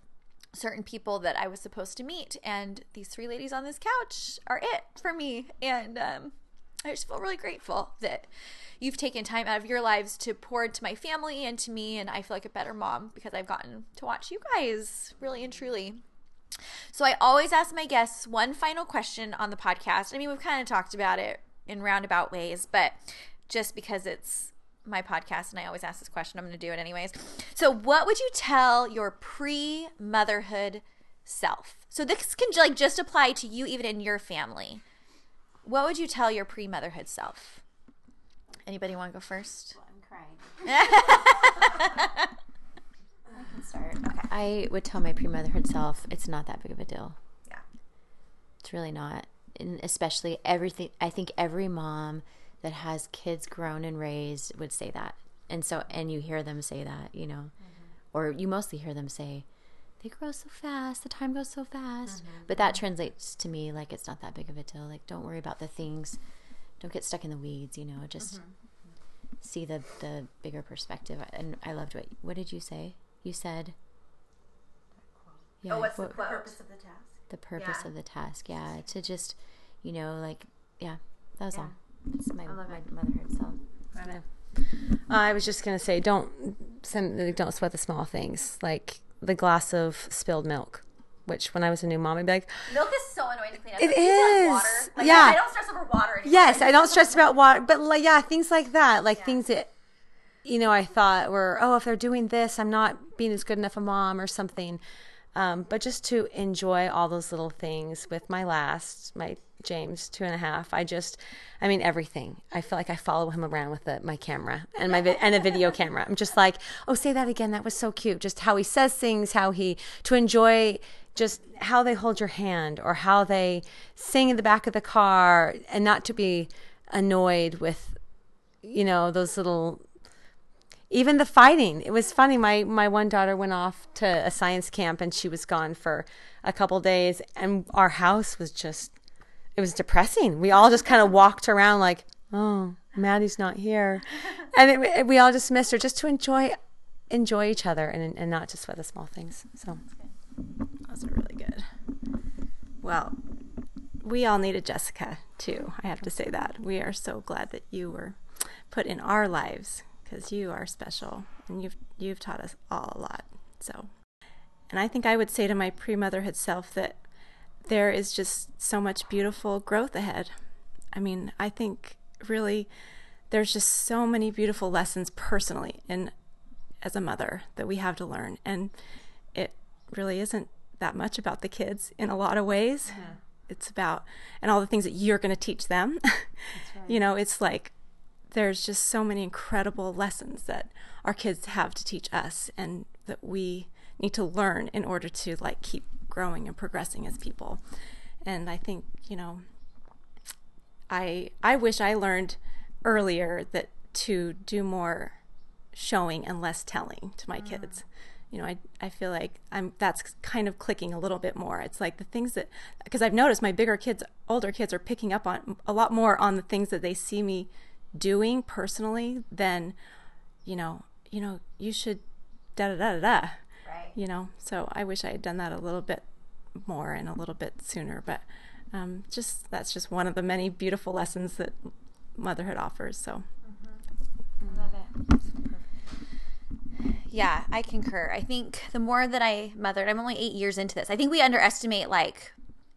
certain people that I was supposed to meet, and these three ladies on this couch are it for me. And um, I just feel really grateful that you've taken time out of your lives to pour into my family and to me, and I feel like a better mom because I've gotten to watch you guys really and truly. So I always ask my guests one final question on the podcast. I mean, we've kind of talked about it in roundabout ways, but just because it's my podcast and I always ask this question, I'm going to do it anyways. So, what would you tell your pre-motherhood self? So this can like just apply to you even in your family. What would you tell your pre-motherhood self? Anybody want to go first? I'm crying. I can start. Okay. I would tell my pre-motherhood self it's not that big of a deal. Yeah. It's really not. And especially everything I think every mom that has kids grown and raised would say that. And so and you hear them say that, you know. Mm-hmm. Or you mostly hear them say they grow so fast, the time goes so fast. Mm-hmm. But that translates to me like it's not that big of a deal. Like don't worry about the things. Don't get stuck in the weeds, you know. Just mm-hmm. see the the bigger perspective. And I loved what what did you say? You said yeah, oh, what- quote? Purpose of the task. the purpose Yeah. of the task. Yeah, to just, you know, like, yeah, that was all. That's my, my motherhood self. I was just gonna say, don't some, don't sweat the small things, like the glass of spilled milk. Which, when I was a new mom, I'd be like, Milk is so annoying to clean up. It Like, is. Water. Like, Yeah. I, I don't stress over water anymore. yes, I I don't stress about water, but like, yeah, things like that, like things that, you know, I thought were, oh, if they're doing this, I'm not being as good enough a mom or something. Um, but just to enjoy all those little things with my last, my James two and a half. I just, I mean, everything. I feel like I follow him around with the, my camera and my vi- and a video camera. I'm just like, oh, say that again. That was so cute. Just how he says things, how he to enjoy just how they hold your hand or how they sing in the back of the car and not to be annoyed with, you know, those little even the fighting. It was funny. My my one daughter went off to a science camp and she was gone for a couple days, and our house was just it was depressing. We all just kind of walked around like, oh, Maddie's not here, and it, we all just missed her just to enjoy enjoy each other and and not just for the small things. So those are really good. Well, we all needed Jessica too. I have to say that we are so glad that you were put in our lives because you are special and you've you've taught us all a lot. So, and I think I would say to my pre-motherhood self that there is just so much beautiful growth ahead. I mean, I think really there's just so many beautiful lessons personally and as a mother that we have to learn and it really isn't that much about the kids in a lot of ways. Yeah. It's about and all the things that you're going to teach them. Right. you know, it's like there's just so many incredible lessons that our kids have to teach us and that we need to learn in order to like keep growing and progressing as people. And I think, you know, I I wish I learned earlier that to do more showing and less telling to my mm. kids. You know, I I feel like I'm that's kind of clicking a little bit more. It's like the things that because I've noticed my bigger kids, older kids are picking up on a lot more on the things that they see me doing personally then, you know, you know, you should da da da da da. Right. You know, so I wish I had done that a little bit more and a little bit sooner, but um, just that's just one of the many beautiful lessons that motherhood offers. So, mm-hmm. Love it. Yeah, I concur. I think the more that I mothered, I'm only eight years into this. I think we underestimate like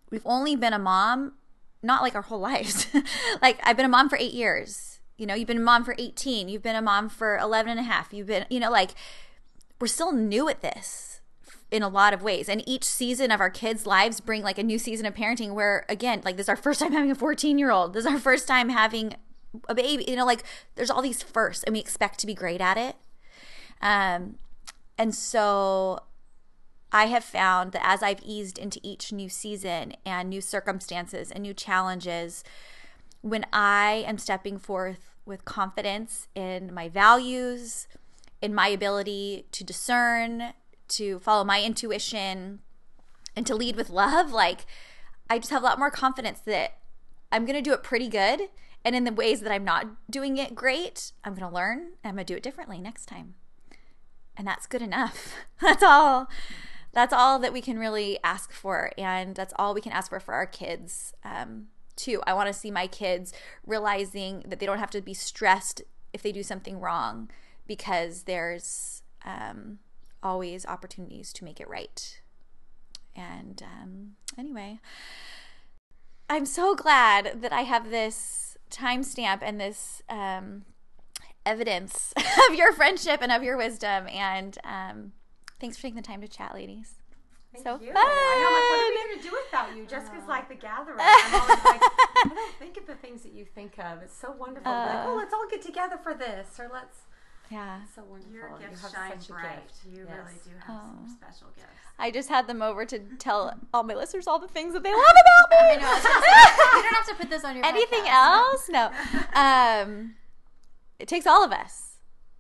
we've only been a mom, not like our whole lives. like I've been a mom for eight years you know, you've been a mom for 18, you've been a mom for 11 and a half, you've been, you know, like we're still new at this in a lot of ways. And each season of our kids' lives bring like a new season of parenting where again, like this is our first time having a 14 year old. This is our first time having a baby. You know, like there's all these firsts and we expect to be great at it. Um and so I have found that as I've eased into each new season and new circumstances and new challenges, when I am stepping forth with confidence in my values, in my ability to discern, to follow my intuition, and to lead with love, like I just have a lot more confidence that I'm going to do it pretty good. And in the ways that I'm not doing it great, I'm going to learn and I'm going to do it differently next time. And that's good enough. That's all. That's all that we can really ask for. And that's all we can ask for for our kids. Um, too. I want to see my kids realizing that they don't have to be stressed if they do something wrong because there's um, always opportunities to make it right. And um, anyway, I'm so glad that I have this timestamp and this um, evidence of your friendship and of your wisdom. And um, thanks for taking the time to chat, ladies. Thank so you. fun. I know, like, what are we going to do without you? Jessica's uh, like the gatherer. I'm always like, I don't think of the things that you think of. It's so wonderful. Uh, like, oh, let's all get together for this, or let's. Yeah. So wonderful. Your gifts you shine bright. You yes. really do have oh. some special gifts. I just had them over to tell all my listeners all the things that they love about me. I know. you don't have to put this on your. Anything podcast. else? No. Um, it takes all of us.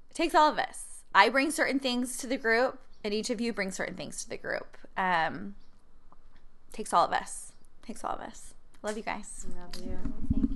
It takes all of us. I bring certain things to the group, and each of you brings certain things to the group um, takes all of us. Takes all of us. Love you guys. Love you. Thank you.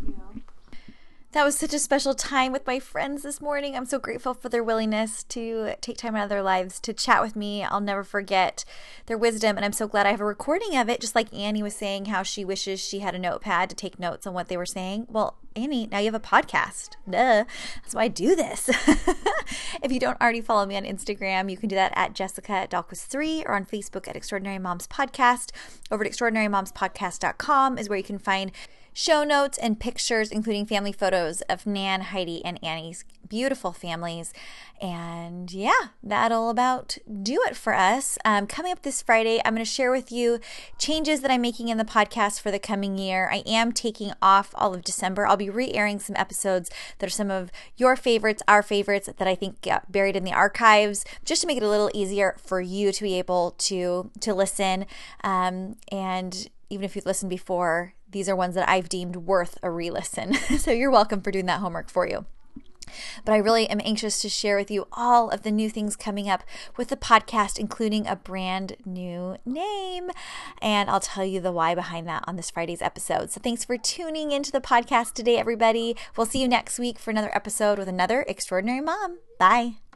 That was such a special time with my friends this morning. I'm so grateful for their willingness to take time out of their lives to chat with me. I'll never forget their wisdom, and I'm so glad I have a recording of it. Just like Annie was saying, how she wishes she had a notepad to take notes on what they were saying. Well, Annie, now you have a podcast. Duh. That's why I do this. if you don't already follow me on Instagram, you can do that at Jessica Dahlquist3 or on Facebook at Extraordinary Moms Podcast. Over at extraordinarymomspodcast.com is where you can find show notes and pictures, including family photos of Nan, Heidi, and Annie's beautiful families. And yeah, that'll about do it for us. Um, coming up this Friday, I'm going to share with you changes that I'm making in the podcast for the coming year. I am taking off all of December. I'll be re airing some episodes that are some of your favorites, our favorites that I think got buried in the archives, just to make it a little easier for you to be able to to listen. Um, and even if you've listened before, these are ones that I've deemed worth a re listen. so you're welcome for doing that homework for you. But I really am anxious to share with you all of the new things coming up with the podcast, including a brand new name. And I'll tell you the why behind that on this Friday's episode. So thanks for tuning into the podcast today, everybody. We'll see you next week for another episode with another extraordinary mom. Bye.